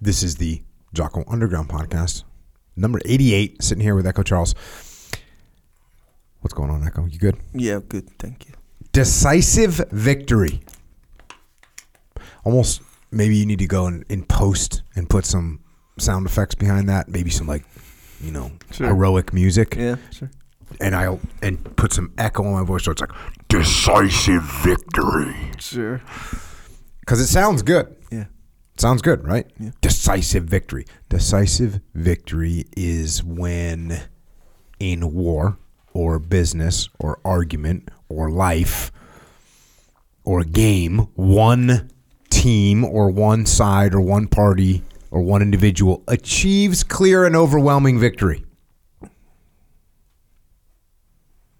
This is the Jocko Underground podcast, number 88, sitting here with Echo Charles. What's going on, Echo? You good? Yeah, good. Thank you. Decisive victory. Almost maybe you need to go in, in post and put some sound effects behind that. Maybe some like, you know, Sure. heroic music. Yeah, sure. And I'll and put some echo on my voice so it's like decisive victory. Sure. Because it sounds good. Yeah. Sounds good, right? Yeah. Decisive victory. Decisive victory is when in war or business or argument or life or game, one team or one side or one party or one individual achieves clear and overwhelming victory.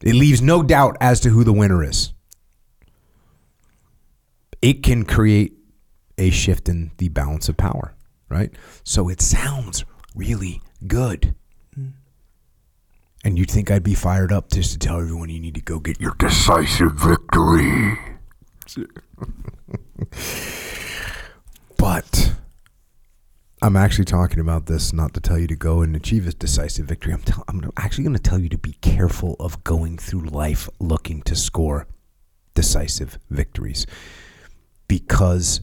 It leaves no doubt as to who the winner is. It can create a shift in the balance of power, right? So it sounds really good. And you'd think I'd be fired up just to tell everyone you need to go get your decisive victory. but I'm actually talking about this not to tell you to go and achieve a decisive victory. I'm, tell- I'm actually going to tell you to be careful of going through life looking to score decisive victories because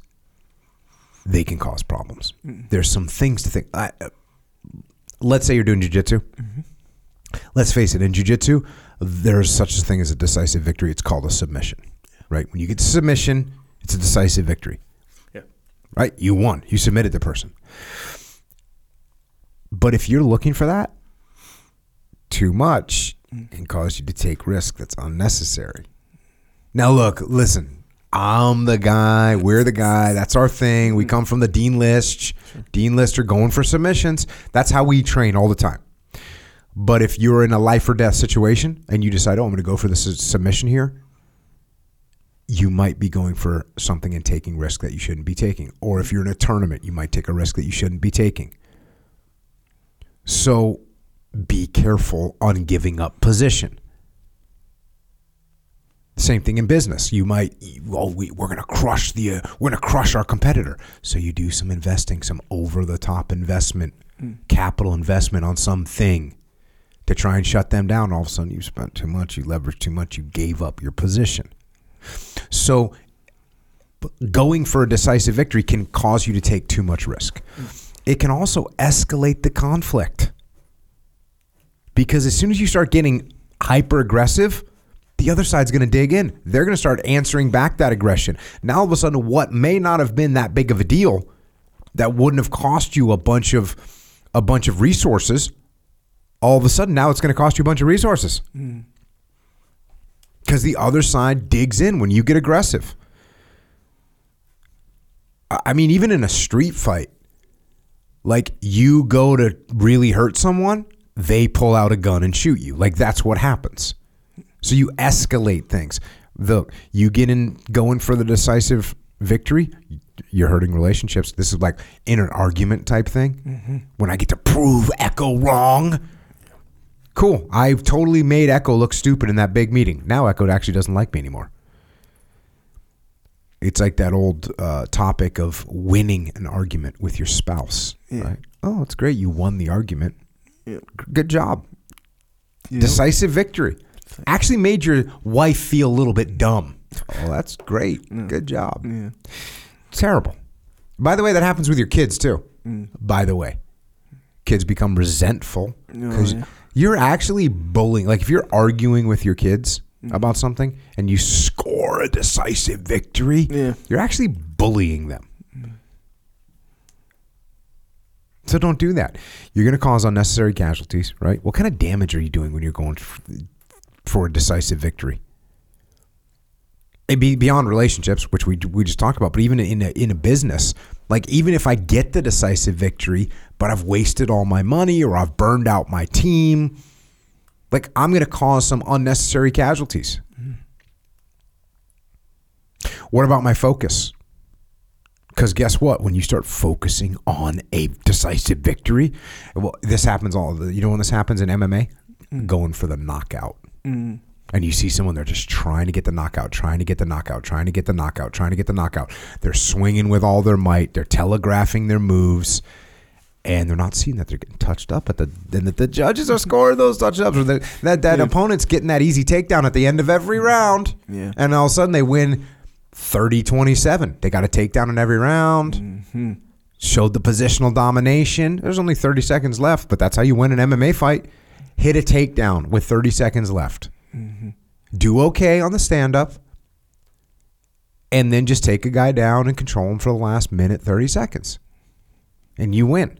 they can cause problems. Mm-hmm. There's some things to think. I, uh, let's say you're doing jujitsu. Mm-hmm. Let's face it, in jujitsu, there's such a thing as a decisive victory. It's called a submission, right? When you get to submission, it's a decisive victory, Yeah. right? You won. You submitted the person. But if you're looking for that, too much mm. can cause you to take risk that's unnecessary. Now, look, listen. I'm the guy. We're the guy. That's our thing. We come from the Dean Lister. Dean Lister are going for submissions. That's how we train all the time. But if you're in a life or death situation and you decide, oh, I'm going to go for this submission here, you might be going for something and taking risk that you shouldn't be taking. Or if you're in a tournament, you might take a risk that you shouldn't be taking. So be careful on giving up position. Same thing in business. You might, well, we, we're going to crush the, uh, we're going to crush our competitor. So you do some investing, some over the top investment, capital investment on something to try and shut them down. All of a sudden, you spent too much, you leveraged too much, you gave up your position. So going for a decisive victory can cause you to take too much risk. It can also escalate the conflict. Because as soon as you start getting hyper aggressive, the other side's going to dig in. They're going to start answering back that aggression. Now, all of a sudden, what may not have been that big of a deal, that wouldn't have cost you a bunch of a bunch of resources, all of a sudden now it's going to cost you a bunch of resources hmm. because the other side digs in when you get aggressive. I I mean, even in a street fight, like you go to really hurt someone, they pull out a gun and shoot you. Like that's what happens. So you escalate things. The you get in going for the decisive victory, you're hurting relationships. This is like in an argument type thing. When I get to prove Echo wrong. Cool. I've totally made Echo look stupid in that big meeting. Now Echo actually doesn't like me anymore. It's like that old uh, topic of winning an argument with your spouse. Yeah. Right? Oh, it's great. You won the argument. Yeah. Good job. Know? Decisive victory. Actually made your wife feel a little bit dumb. Oh, that's great. Good job. Yeah. Terrible. By the way, that happens with your kids too. Mm. By the way, kids become resentful because Oh, yeah. you're actually bullying. Like if you're arguing with your kids mm. about something and you score a decisive victory, Yeah. you're actually bullying them. So don't do that. You're going to cause unnecessary casualties, right? What kind of damage are you doing when you're going for a decisive victory? It be beyond relationships, which we we just talked about, but even in a, in a business, like even if I get the decisive victory, but I've wasted all my money or I've burned out my team, like I'm going to cause some unnecessary casualties. Mm-hmm. What about my focus? Because guess what? When you start focusing on a decisive victory, well, this happens all. You know when this happens in MMA, going for the knockout. And you see someone they're just trying to get the knockout, trying to get the knockout, trying to get the knockout, trying to get the knockout. They're swinging with all their might. They're telegraphing their moves, and they're not seeing that they're getting touched up at the and that the judges are scoring those touch ups or that that, that opponent's getting that easy takedown at the end of every round. Yeah. And all of a sudden they win 30-27. They got a takedown in every round. Mm-hmm. Showed the positional domination. There's only 30 seconds left, but that's how you win an MMA fight. Hit a takedown with 30 seconds left mm-hmm. do okay on the stand up, and then just take a guy down and control him for the last minute, 30 seconds. And you win.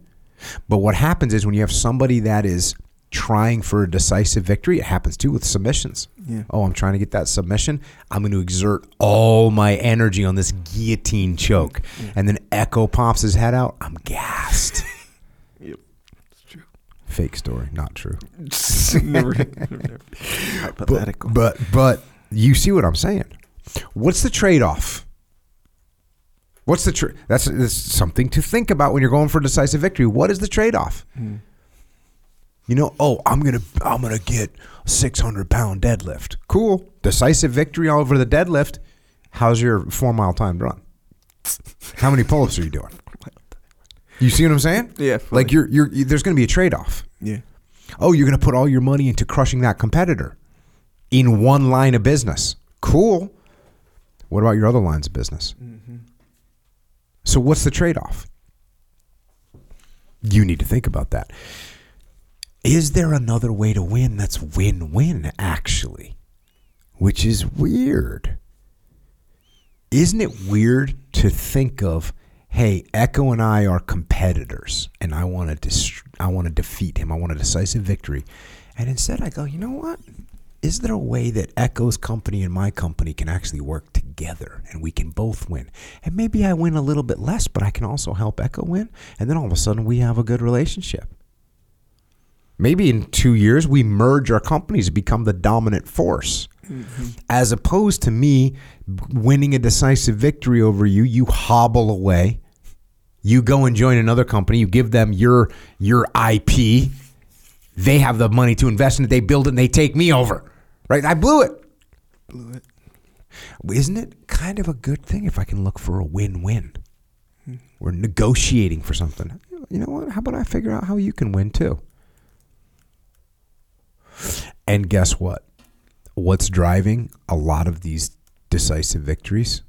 But what happens is when you have somebody that is trying for a decisive victory, it happens too with submissions. Yeah. Oh, I'm trying to get that submission. I'm going to exert all my energy on this guillotine choke. And then Echo pops his head out. I'm gassed. Yep. It's true. Fake story, not true. never, never. Hypothetical. But but you see what I'm saying? What's the trade-off? What's the tra- that's, that's something to think about when you're going for a decisive victory. What is the trade-off? Hmm. You know, oh, I'm gonna I'm gonna get 600 pound deadlift. Cool, decisive victory all over the deadlift. How's your four mile timed run? How many pull-ups are you doing? You see what I'm saying? Yeah, fully. Like you're you're you- there's gonna be a trade-off yeah. oh, you're going to put all your money into crushing that competitor in one line of business. Cool. What about your other lines of business? Mm-hmm. So, what's the trade off? You need to think about that. Is there another way to win that's win win, actually? Which is weird. Isn't it weird to think of, hey, Echo and I are competitors, and I want to dist- I want to defeat him. I want a decisive victory, and instead I go, you know what? Is there a way that Echo's company and my company can actually work together, and we can both win? And maybe I win a little bit less, but I can also help Echo win, and then all of a sudden we have a good relationship. Maybe in two years we merge our companies and become the dominant force. Mm-hmm. As opposed to me winning a decisive victory over you, you hobble away. You go and join another company, you give them your your IP. They have the money to invest in it, they build it, and they take me over. Right? I blew it. Blew it. Isn't it kind of a good thing if I can look for a win-win? Hmm. We're negotiating for something. You know what? How about I figure out how you can win too? And guess what? What's driving a lot of these decisive victories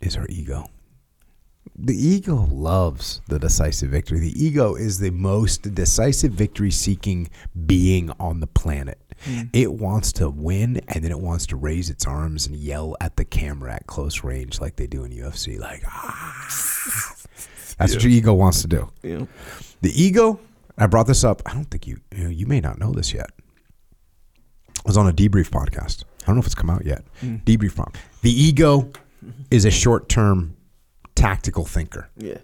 is our ego. The ego loves the decisive victory. The ego is the most decisive victory seeking being on the planet. It wants to win and then it wants to raise its arms and yell at the camera at close range like they do in UFC. Like, ah. That's what your ego wants to do. Yeah. The ego, I brought this up. I don't think you, you, know, you may not know this yet. I was on a debrief podcast. I don't know if it's come out yet. Debrief prom. The ego is a short term tactical thinker. Yeah.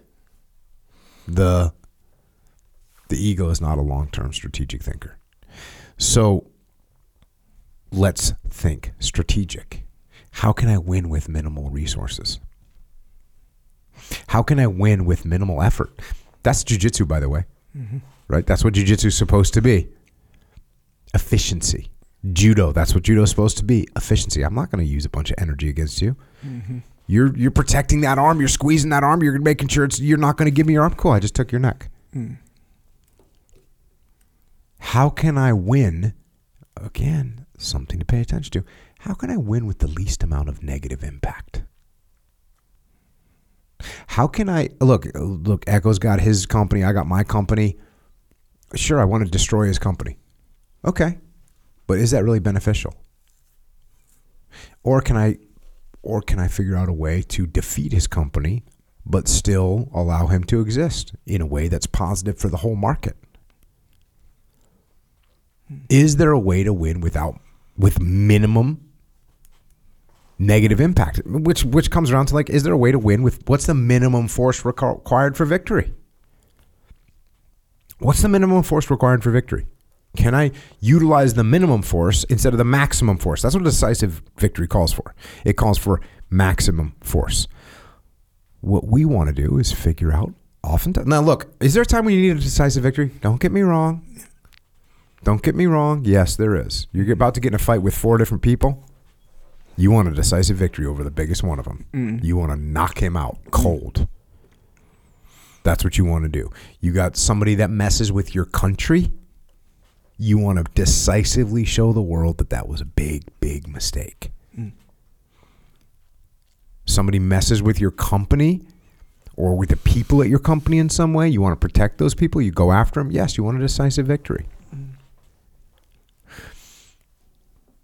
The the ego is not a long term strategic thinker. So let's think strategic. How can I win with minimal resources? How can I win with minimal effort? That's jujitsu, by the way. Mm-hmm. Right? That's what jujitsu is supposed to be. Efficiency. Judo, that's what judo is supposed to be. Efficiency. I'm not going to use a bunch of energy against you. Mm-hmm. You're you're protecting that arm. You're squeezing that arm. You're making sure it's you're not going to give me your arm. Cool. I just took your neck. Hmm. How can I win? Again, something to pay attention to. How can I win with the least amount of negative impact? How can I look? Look, Echo's got his company. I got my company. Sure, I want to destroy his company. Okay, but is that really beneficial? Or can I, or can I figure out a way to defeat his company, but still allow him to exist in a way that's positive for the whole market? Is there a way to win without with minimum negative impact? Which which comes around to like, is there a way to win with what's the minimum force requ- required for victory? What's the minimum force required for victory? Can I utilize the minimum force instead of the maximum force? That's what decisive victory calls for. It calls for maximum force. What we want to do is figure out oftentimes. Now, look, is there a time when you need a decisive victory? Don't get me wrong. Don't get me wrong. Yes, there is. You're about to get in a fight with four different people. You want a decisive victory over the biggest one of them. Mm. You want to knock him out cold. That's what you want to do. You got somebody that messes with your country. You want to decisively show the world that that was a big, big mistake. Mm. Somebody messes with your company or with the people at your company in some way. You want to protect those people. You go after them. Yes, you want a decisive victory. Mm.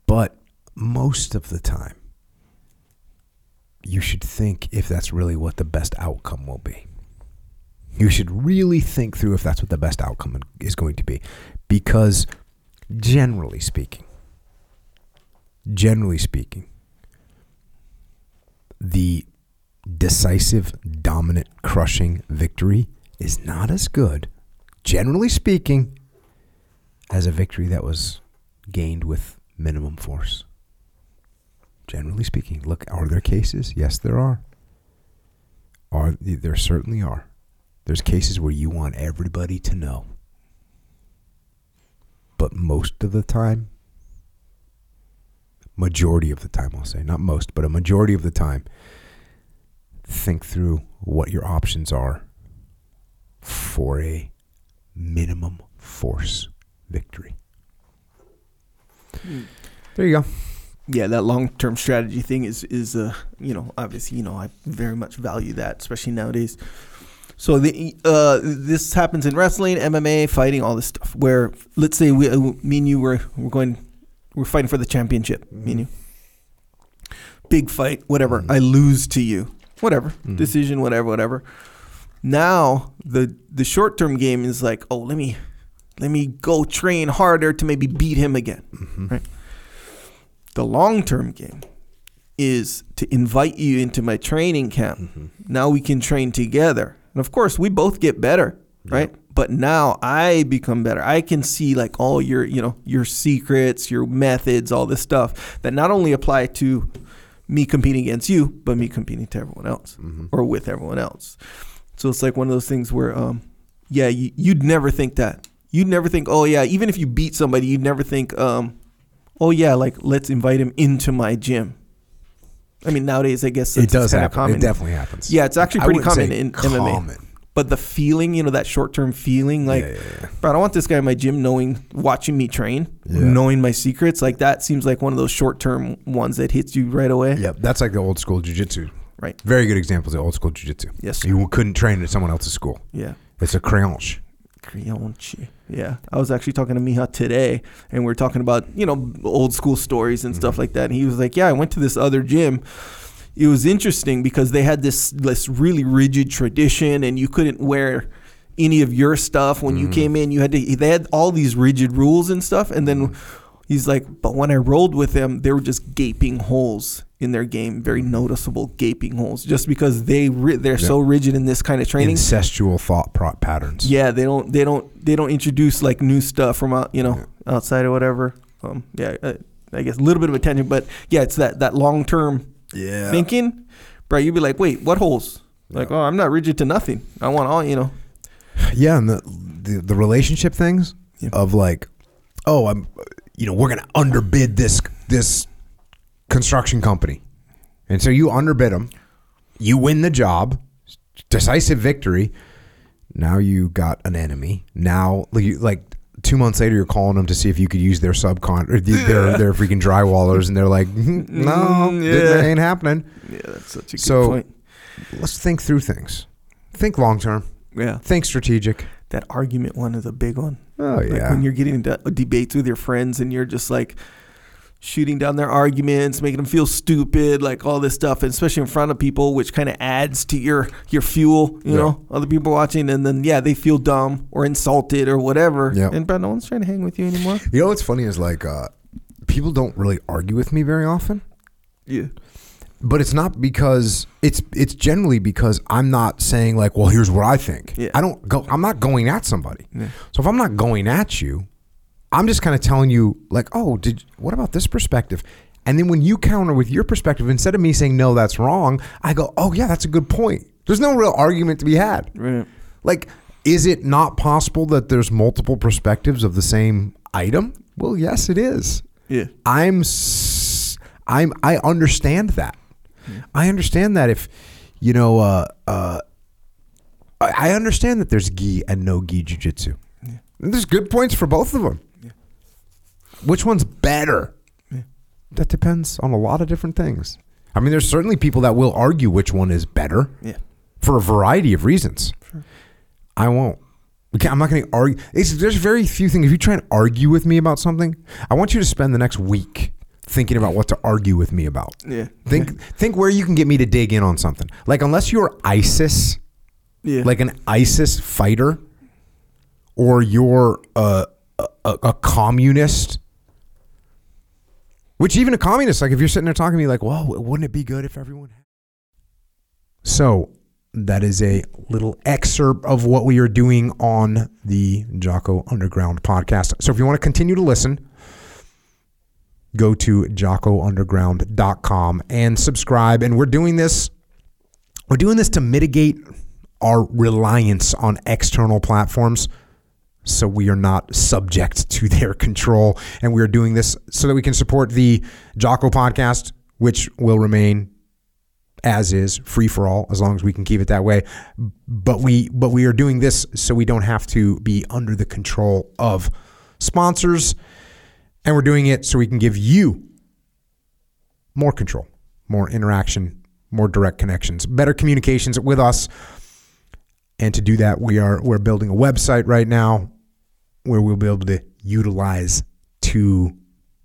But most of the time, you should think if that's really what the best outcome will be. You should really think through if that's what the best outcome is going to be. Because generally speaking, generally speaking, the decisive, dominant, crushing victory is not as good, generally speaking, as a victory that was gained with minimum force. Generally speaking, look, are there cases? Yes, there are. Are there certainly are. There's cases where you want everybody to know. But most of the time, majority of the time, I'll say, not most, but a majority of the time, think through what your options are for a minimum force victory. There you go. yeah, that long term strategy thing is is uh you know obviously you know I very much value that especially nowadays. So the uh this happens in wrestling, MMA, fighting, all this stuff. Where let's say we uh, me and you were we're going we're fighting for the championship. Me and you, big fight, whatever. Mhm. I lose to you, whatever Mhm. decision, whatever, whatever. Now the the short term game is like, oh let me let me go train harder to maybe beat him again. Mhm. Right. The long term game is to invite you into my training camp. Mhm. Now we can train together. And of course, we both get better, right? But now I become better. I can see like all your, you know, your secrets, your methods, all this stuff that not only apply to me competing against you, but me competing to everyone else Mhm. or with everyone else. So it's like one of those things where, um, yeah, you, you'd never think that. You'd never think, oh yeah, even if you beat somebody, you'd never think, um, oh yeah, like let's invite him into my gym. I mean, nowadays I guess It does kind happen. of common. It definitely happens. yeah, it's actually pretty common in MMA. common. But the feeling, you know, that short term feeling, like, yeah, yeah, yeah. bro, I don't want this guy in my gym knowing, watching me train, Yeah. knowing my secrets. Like that seems like one of those short term ones that hits you right away. Yep, that's like the old school jujitsu. Right. Very good examples of old school jujitsu. Yes. sir. You couldn't train at someone else's school. Yeah. It's a creonte. Creonte. Yeah. I was actually talking to Miha today and we are talking about, you know, old school stories and stuff Mhm. like that. And he was like, Yeah, I went to this other gym. It was interesting because they had this this really rigid tradition and you couldn't wear any of your stuff when you Mhm. came in. You had to they had all these rigid rules and stuff. And then he's like, But when I rolled with them, they were just gaping holes in their game, very noticeable gaping holes, just because they ri- they're so rigid in this kind of training. Incestual thought patterns. Yeah, they don't they don't they don't introduce like new stuff from out you know outside or whatever. Um, yeah, uh, I guess a little bit of attention, but yeah, it's that that long term Yeah. thinking, bro. You'd be like, wait, what holes? Like, oh, I'm not rigid to nothing. I want all you know. Yeah, and the the, the relationship things Yeah. of like, oh, I'm, you know, we're gonna underbid this this construction company, and so you underbid them, you win the job, decisive victory. Now you got an enemy. Now, like, two months later, you're calling them to see if you could use their subcon or the- their their freaking drywallers, and they're like, "Mm, no, Mm, that- ain't happening. Yeah, that's such a good So- point. Let's think through things. Think long term. Yeah, Think strategic. that argument one is a big one. Oh Like yeah. when you're getting into debates with your friends and you're just like shooting down their arguments, making them feel stupid, like all this stuff, and especially in front of people, which kind of adds to your your fuel. You Yeah. know, other people watching, and then yeah, they feel dumb or insulted or whatever. Yeah. And but no one's trying to hang with you anymore. You know what's funny is like uh, people don't really argue with me very often, Yeah. But it's not because it's it's generally because I'm not saying like, well, here's what I think. Yeah. I don't go. I'm not going at somebody. Yeah. So if I'm not going at you, I'm just kind of telling you like, oh, did what about this perspective? And then when you counter with your perspective, instead of me saying no, that's wrong, I go, oh yeah, that's a good point. There's no real argument to be had. Right. Like, is it not possible that there's multiple perspectives of the same item? Well, yes, it is. Yeah. I'm s- I'm I understand that. I understand that if you know uh uh I I understand that there's gi and no gi jujitsu. And There's good points for both of them. Which one's better? That depends on a lot of different things. I mean, there's certainly people that will argue which one is better Yeah. for a variety of reasons. Sure. I won't. I'm not going to argue. It's, there's very few things. If you try and argue with me about something, I want you to spend the next week thinking about what to argue with me about. Yeah. Think think where you can get me to dig in on something. Like unless you're ISIS, Yeah. like an ISIS fighter, or you're a, a, a communist. Which even a communist, like if you're sitting there talking to me, like, well, wouldn't it be good if everyone? Had? So that is a little excerpt of what we are doing on the Jocko Underground podcast. So if you want to continue to listen, go to jockounderground.com and subscribe. And we're doing this, we're doing this to mitigate our reliance on external platforms so we are not subject to their control. And we are doing this so that we can support the Jocko podcast, which will remain as is, free for all, as long as we can keep it that way. But we but we are doing this so we don't have to be under the control of sponsors. And we're doing it so we can give you more control, more interaction, more direct connections, better communications with us. And to do that, we are we're building a website right now where we'll be able to utilize to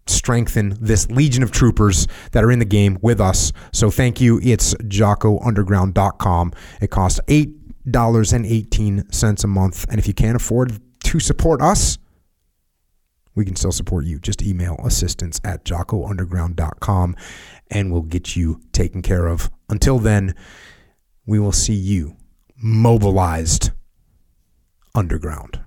strengthen this legion of troopers that are in the game with us. So thank you. It's jockounderground.com. It costs $8.18 a month. And if you can't afford to support us, we can still support you. Just email assistance at jockounderground.com and we'll get you taken care of. Until then, we will see you mobilized underground.